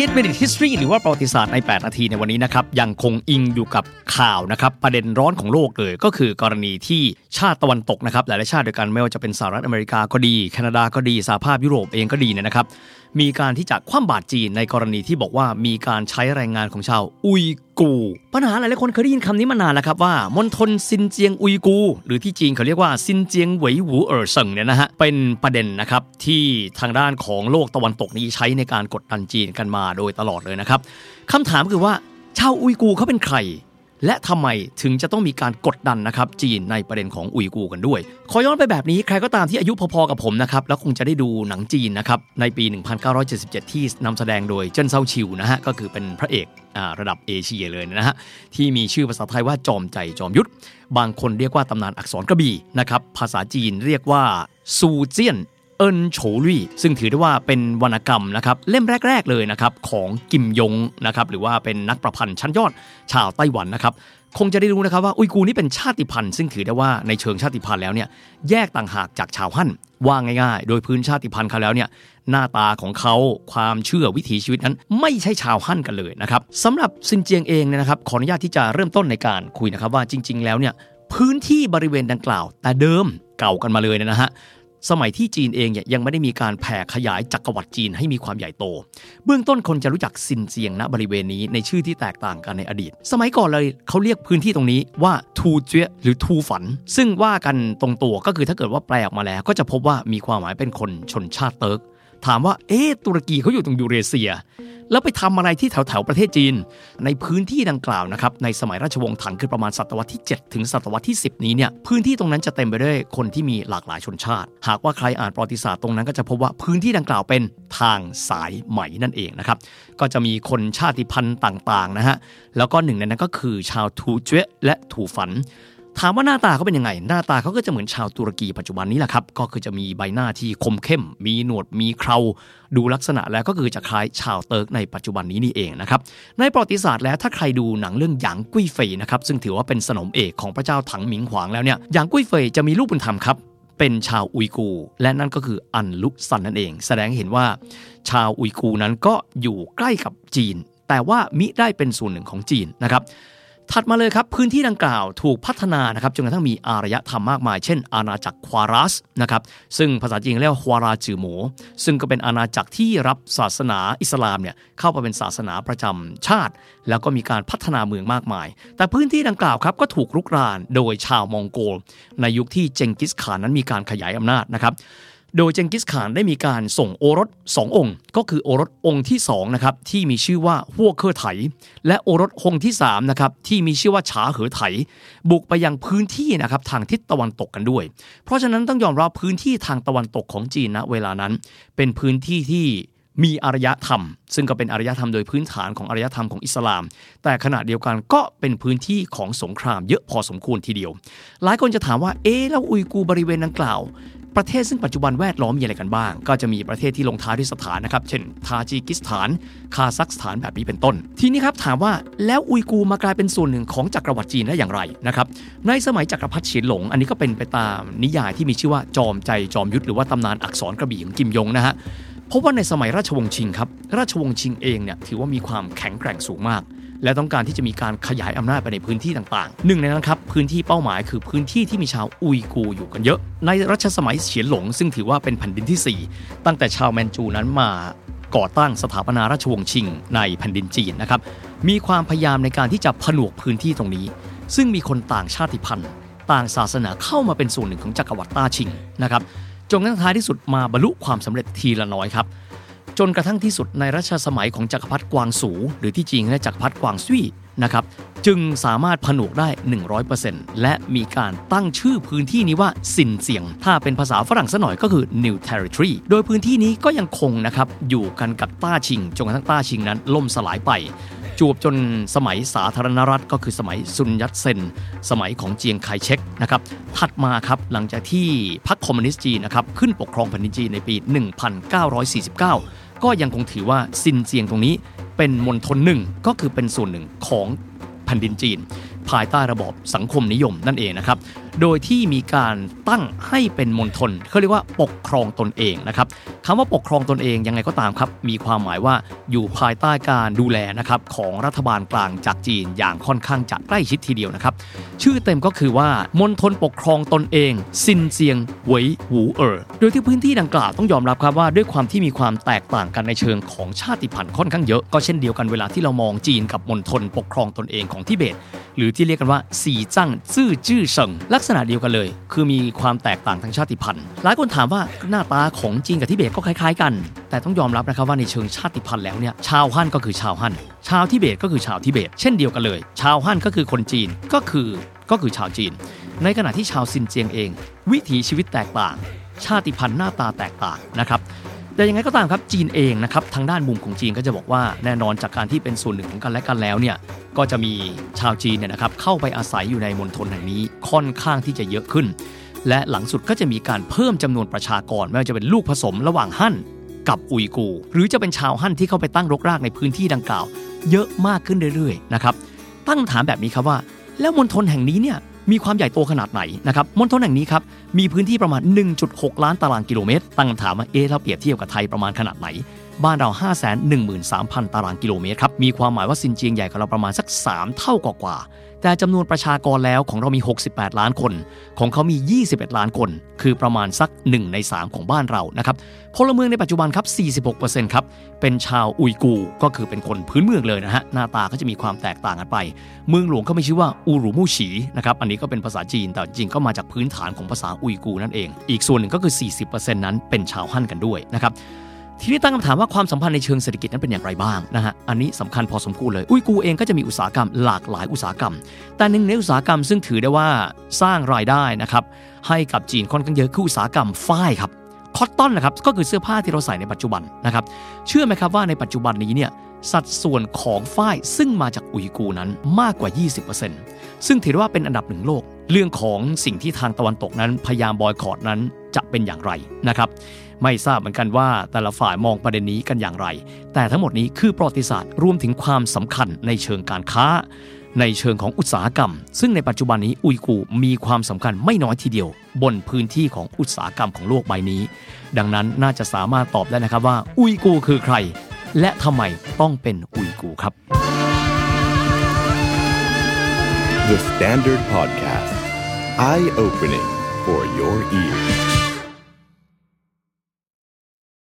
8 Minute History หรือว่าประวัติศาสตร์ใน 8 นาทีในวันนี้นะครับยังคงอิงอยู่กับข่าวนะครับประเด็นร้อนของโลกเลย ก็คือกรณีที่ชาติตะวันตกนะครับหลายๆชาติด้วยกันไม่ว่าจะเป็นสหรัฐอเมริกาก็ดีแคนาดาก็ดีสหภาพยุโรปเองก็ดีเนี่ยนะครับมีการที่จะคว่ำบาตรจีนในกรณีที่บอกว่ามีการใช้แรงงานของชาวอุย กูร์ ปัญหาหลายคนเคยได้ยินคำนี้มานานแล้วครับว่ามณฑลซินเจียงอุยกูร์ หรือที่จีนเขาเรียกว่าซินเจียงเหวยหูเอ๋อเซิงเนี่ยนะฮะเป็นประเด็นนะครับที่ทางด้านของโลกตะวันตกนี้ใช้ในการกดดันจีนกันมาโดยตลอดเลยนะครับคำถามคือว่าชาวอุยกูร์เขาเป็นใคร และทำไมถึงจะต้องมีการกดดันนะครับจีนในประเด็นของอุยกูร์กันด้วย ขอย้อนไปแบบนี้ใครก็ตามที่อายุพอๆกับผมนะครับแล้วคงจะได้ดูหนังจีนนะครับในปี 1977 ที่นำแสดงโดยเจิ้งเส้าชิวนะฮะก็คือเป็นพระเอกระดับเอเชียเลยนะฮะที่มีชื่อภาษาไทยว่าจอมใจจอมยุทธบางคนเรียกว่าตำนานอักษรกระบี่นะครับภาษาจีนเรียกว่าซูเจี้ยน เอินโฉวลู่ซึ่งถือได้ว่าเป็นวรรณกรรมนะครับเล่มแรก ๆเลยนะครับของกิมย้งนะครับหรือว่าเป็นนักประพันธ์ชั้นยอดชาวไต้หวันนะครับคงจะได้รู้นะครับว่าอุยกูนี่เป็นชาติพันธุ์ซึ่งถือได้ว่าในเชิงชาติพันธุ์แล้วเนี่ยแยกต่างหากจากชาวฮั่นว่าง่ายๆ โดยพื้นชาติพันธุ์เขาแล้วเนี่ยหน้าตาของเขาความเชื่อวิถีชีวิตนั้น ไม่ใช่ชาวฮั่นกันเลยนะครับสำหรับซินเจียงเองเนี่ยนะครับขออนุญาตที่จะเริ่มต้นในการคุยนะครับว่าจริง ๆ แล้วเนี่ยพื้นที่บริเวณดังกล่าว แต่เดิมเก่ากันมาเลยนะฮะ สมัยที่จีนเองเนี่ยยังไม่ได้มีการแผ่ขยายจักรวรรดิจีนให้มีความใหญ่โต เบื้องต้นคนจะรู้จักซินเจียงณบริเวณนี้ในชื่อที่แตกต่างกันในอดีต สมัยก่อนเลยเขาเรียกพื้นที่ตรงนี้ว่าทูเจียหรือทูฝัน ซึ่งว่ากันตรงตัวก็คือถ้าเกิดว่าแปลออกมาแล้ว ก็จะพบว่ามีความหมายเป็นคนชนชาติเติร์กถามว่าเอ๊ะตุรกีเขาอยู่ตรงยูเรเซีย แล้วไปทำอะไรที่แถวแถวๆประเทศจีน ในพื้นที่ดังกล่าวนะครับในสมัยราชวงศ์ถังคือประมาณศตวรรษที่ 7 ถึงศตวรรษที่ 10 นี้เนี่ยพื้นที่ตรงนั้นจะเต็มไปด้วยคนที่มีหลากหลายชนชาติ หากว่าใครอ่านประวัติศาสตร์ตรงนั้นก็จะพบว่าพื้นที่ดังกล่าวเป็นทางสายไหมนั่นเองนะครับก็จะมีคนชาติพันธุ์ต่างๆนะฮะแล้วก็หนึ่งในนั้นก็คือชาวทูเจวและทูฝัน ถามว่าหน้าตาเขาเป็นยังไง หน้าตาเขาก็จะเหมือนชาวตุรกีปัจจุบันนี้แหละครับ ก็คือจะมีใบหน้าที่คมเข้ม มีหนวด มีเครา ดูลักษณะแล้วก็คือจะคล้ายชาวเติร์กในปัจจุบันนี้นี่เองนะครับ ในประวัติศาสตร์แล้วถ้าใครดูหนังเรื่องหยางกุ้ยเฟยนะครับ ซึ่งถือว่าเป็นสนมเอกของพระเจ้าถังหมิงหวางแล้วเนี่ย หยางกุ้ยเฟยจะมีลูกบุญธรรมครับ เป็นชาวอุยกู และนั่นก็คืออันลุกซันนั่นเอง แสดงเห็นว่า ชาวอุยกูนั้นก็อยู่ใกล้กับจีน แต่ว่ามิได้เป็นส่วนหนึ่งของจีนนะครับ ถัดมาเลยครับ พื้นที่ดังกล่าวถูกพัฒนานะครับจนกระทั่งมีอารยธรรมมากมาย เช่น อาณาจักรควารัสนะครับซึ่งภาษาจีนเรียกว่าควาราจือหมซึ่งก็เป็นอาณาจักรที่รับศาสนาอิสลามเนี่ยเข้ามาเป็นศาสนาประจำชาติ แล้วก็มีการพัฒนาเมืองมากมาย แต่พื้นที่ดังกล่าวครับก็ถูกรุกรานโดยชาวมองโกล ในยุคที่เจงกิสข่านนั้นมีการขยายอำนาจนะครับ โดยเจงกิสข่านได้มีการส่งโอรสสององค์ ก็คือโอรสองค์ที่สองนะครับที่มีชื่อว่าฮั่วเคอไถ และโอรสองค์ที่สามนะครับที่มีชื่อว่าฉาเหอไถ บุกไปยังพื้นที่นะครับทางทิศตะวันตกกันด้วย เพราะฉะนั้นต้องยอมรับพื้นที่ทางตะวันตกของจีนนะเวลานั้น เป็นพื้นที่ที่มีอารยธรรม ซึ่งก็เป็นอารยธรรมโดยพื้นฐานของอารยธรรมของอิสลาม แต่ขณะเดียวกันก็เป็นพื้นที่ของสงครามเยอะพอสมควรทีเดียว หลายคนจะถามว่าเอ๊แล้วอุยกูบริเวณดังกล่าว ประเทศซึ่งปัจจุบันแวดล้อมมีอะไรกันบ้าง ก็จะมีประเทศที่ลงท้ายด้วยสถานนะครับ เช่น ทาจิกิสถาน คาซัคสถานแบบนี้เป็นต้น ทีนี้ครับถามว่าแล้วอุยกูมากลายเป็นส่วนหนึ่งของจักรวรรดิจีนได้อย่างไรนะครับ ในสมัยจักรพรรดิเฉียนหลง อันนี้ก็เป็นไปตามนิยายที่มีชื่อว่าจอมใจจอมยุทธหรือว่าตำนานอักษรกระบี่ของกิมยงนะฮะพราะว่าในสมัยราชวงศ์ชิงครับ ราชวงศ์ชิงเองเนี่ยถือว่ามีความแข็งแกร่งสูงมาก และต้องการที่จะมีการขยายอำนาจไปในพื้นที่ต่างๆ หนึ่งในนั้นครับพื้นที่เป้าหมายคือพื้นที่ที่มีชาวอุยกูอยู่กันเยอะ ในรัชสมัยเฉียนหลง ซึ่งถือว่าเป็นแผ่นดินที่ 4 ตั้งแต่ชาวแมนจูนั้นมาก่อตั้งสถาปนาราชวงศ์ชิงในแผ่นดินจีนนะครับมีความพยายามในการที่จะผนวกพื้นที่ตรงนี้ ซึ่งมีคนต่างชาติพันธุ์ ต่างศาสนาเข้ามาเป็นส่วนหนึ่งของจักรวรรดิต้าชิงนะครับจนกระทั่งท้ายที่สุดมาบรรลุความสำเร็จทีละน้อยครับ จนกระทั่งที่สุดในรัชสมัยของจักรพรรดิกวางสู หรือที่จริงและจักรพรรดิกวางซุยนะครับจึงสามารถผนวกได้ 100%และมีการตั้งชื่อพื้นที่นี้ว่าซินเซียง ถ้าเป็นภาษาฝรั่งซะหน่อยก็คือ New Territory โดยพื้นที่นี้ก็ยังคงนะครับอยู่กันกับต้าชิงจนกระทั่งต้าชิงนั้นล่มสลายไปจจวบจนสมัยสาธารณรัฐก็คือสมัยซุนยัตเซน สมัยของเจียงไคเชกนะครับถัดมาครับหลังจากที่พรรคคอมมิวนิสต์จีนนะครับขึ้นปกครองแผ่นดินจีนในปี 1949 ก็ยังคงถือว่าซินเจียงตรงนี้เป็นมณฑลหนึ่งก็คือเป็นส่วนหนึ่งของแผ่นดินจีน ภายใต้ระบอบสังคมนิยมนั่นเองนะครับ โดยที่มีการตั้งให้เป็นมณฑลเขาเรียกว่าปกครองตนเองนะครับคำว่าปกครองตนเองยังไงก็ตามครับ มีความหมายว่าอยู่ภายใต้การดูแลนะครับของรัฐบาลกลางจากจีนอย่างค่อนข้างจะใกล้ชิดทีเดียวนะครับ ชื่อเต็มก็คือว่ามณฑลปกครองตนเองซินเจียงเหวยหูเอ๋อโดยที่พื้นที่ดังกล่าวต้องยอมรับครับว่าด้วยความที่มีความแตกต่างกันในเชิงของชาติพันธุ์ค่อนข้างเยอะก็เช่นเดียวกันเวลาที่เรามองจีนกับมณฑลปกครองตนเองของทิเบต หรือที่เรียกกันว่าสีจั่งซื่อจื้อเฉิงลักษณะเดียวกันเลย คือมีความแตกต่างทางชาติพันธุ์ หลายคนถามว่าหน้าตาของจีนกับทิเบตก็คล้ายๆกัน แต่ต้องยอมรับนะครับว่าในเชิงชาติพันธุ์แล้วเนี่ยชาวฮั่นก็คือชาวฮั่นชาวทิเบตก็คือชาวทิเบต เช่นเดียวกันเลย ชาวฮั่นก็คือคนจีนก็คือก็คือชาวจีน ในขณะที่ชาวซินเจียงเอง วิถีชีวิตแตกต่าง ชาติพันธุ์หน้าตาแตกต่างนะครับ แต่ยังไงก็ตามครับจีนเองนะครับทางด้านมุมของจีนก็จะบอกว่าแน่นอนจากการที่เป็นส่วนหนึ่งของกันและกันแล้วเนี่ยก็จะมีชาวจีนเนี่ยนะครับเข้าไปอาศัยอยู่ในมณฑลแห่งนี้ค่อนข้างที่จะเยอะขึ้น และหลังสุดก็จะมีการเพิ่มจำนวนประชากรไม่ว่าจะเป็นลูกผสมระหว่างฮั่นกับอุยกูร์หรือจะเป็นชาวฮั่นที่เข้าไปตั้งรกรากในพื้นที่ดังกล่าว เยอะมากขึ้นเรื่อยๆนะครับตั้งคำถามแบบนี้ครับว่า แล้วมณฑลแห่งนี้เนี่ย มีความใหญ่โตขนาดไหนนะครับมณฑลแห่งนี้ครับมีพื้นที่ประมาณ 1.6 ล้านตารางกิโลเมตร ตั้งคำถามว่าเอ๊ะถ้าเปรียบเทียบกับไทยประมาณขนาดไหน บ้านเรา 513,000 ตารางกิโลเมตรครับ มีความหมายว่าซินเจียงใหญ่กว่าเราประมาณสัก 3 เท่ากว่าๆแต่จำนวนประชากรแล้วของเรามี 68 ล้านคน ของเขามี 21 ล้านคน คือประมาณสัก 1 ใน 3 ของบ้านเรานะครับพลเมืองในปัจจุบันครับ 46%ครับ เป็นชาวอุยกู ก็คือเป็นคนพื้นเมืองเลยนะฮะ หน้าตาก็จะมีความแตกต่างกันไป เมืองหลวงก็มีชื่อว่าอูรุมูฉีนะครับ อันนี้ก็เป็นภาษาจีน แต่จริงก็มาจากพื้นฐานของภาษาอุยกูนั่นเอง อีกส่วนหนึ่งก็คือ 40%นั้นเป็นชาวฮั่นกันด้วยนะครับ ทีนี้ตั้งคำถามว่าความสัมพันธ์ในเชิงเศรษฐกิจนั้นเป็นอย่างไรบ้างนะฮะอันนี้สำคัญพอสมควรเลย อุยกูเองก็จะมีอุตสาหกรรมหลากหลายอุตสาหกรรม แต่หนึ่งในอุตสาหกรรมซึ่งถือได้ว่าสร้างรายได้นะครับให้กับจีนค่อนข้างเยอะคืออุตสาหกรรมฝ้ายครับคอตตอนนะครับก็คือเสื้อผ้าที่เราใส่ในปัจจุบันนะครับเชื่อไหมครับว่าในปัจจุบันนี้เนี่ยสัดส่วนของฝ้ายซึ่งมาจากอุยกูนั้นมากกว่า 20%ซึ่งถือว่าเป็นอันดับหนึ่งโลก เรื่องของสิ่งที่ทางตะวันตกนั้นพยายามบอยคอรดนั้นจะเป็นอย่างไรนะครับ ไม่ทราบเหมือนกันว่าแต่ละฝ่ายมองประเด็นนี้กันอย่างไร แต่ทั้งหมดนี้คือประวัติศาสตร์รวมถึงความสำคัญในเชิงการค้า ในเชิงของอุตสาหกรรม ซึ่งในปัจจุบันนี้อุยกูมีความสำคัญไม่น้อยทีเดียว บนพื้นที่ของอุตสาหกรรมของโลกใบนี้ ดังนั้นน่าจะสามารถตอบได้นะครับว่า อุยกูคือใคร และทำไมต้องเป็นอุยกูครับ The Standard Podcast. Eye opening for your ears.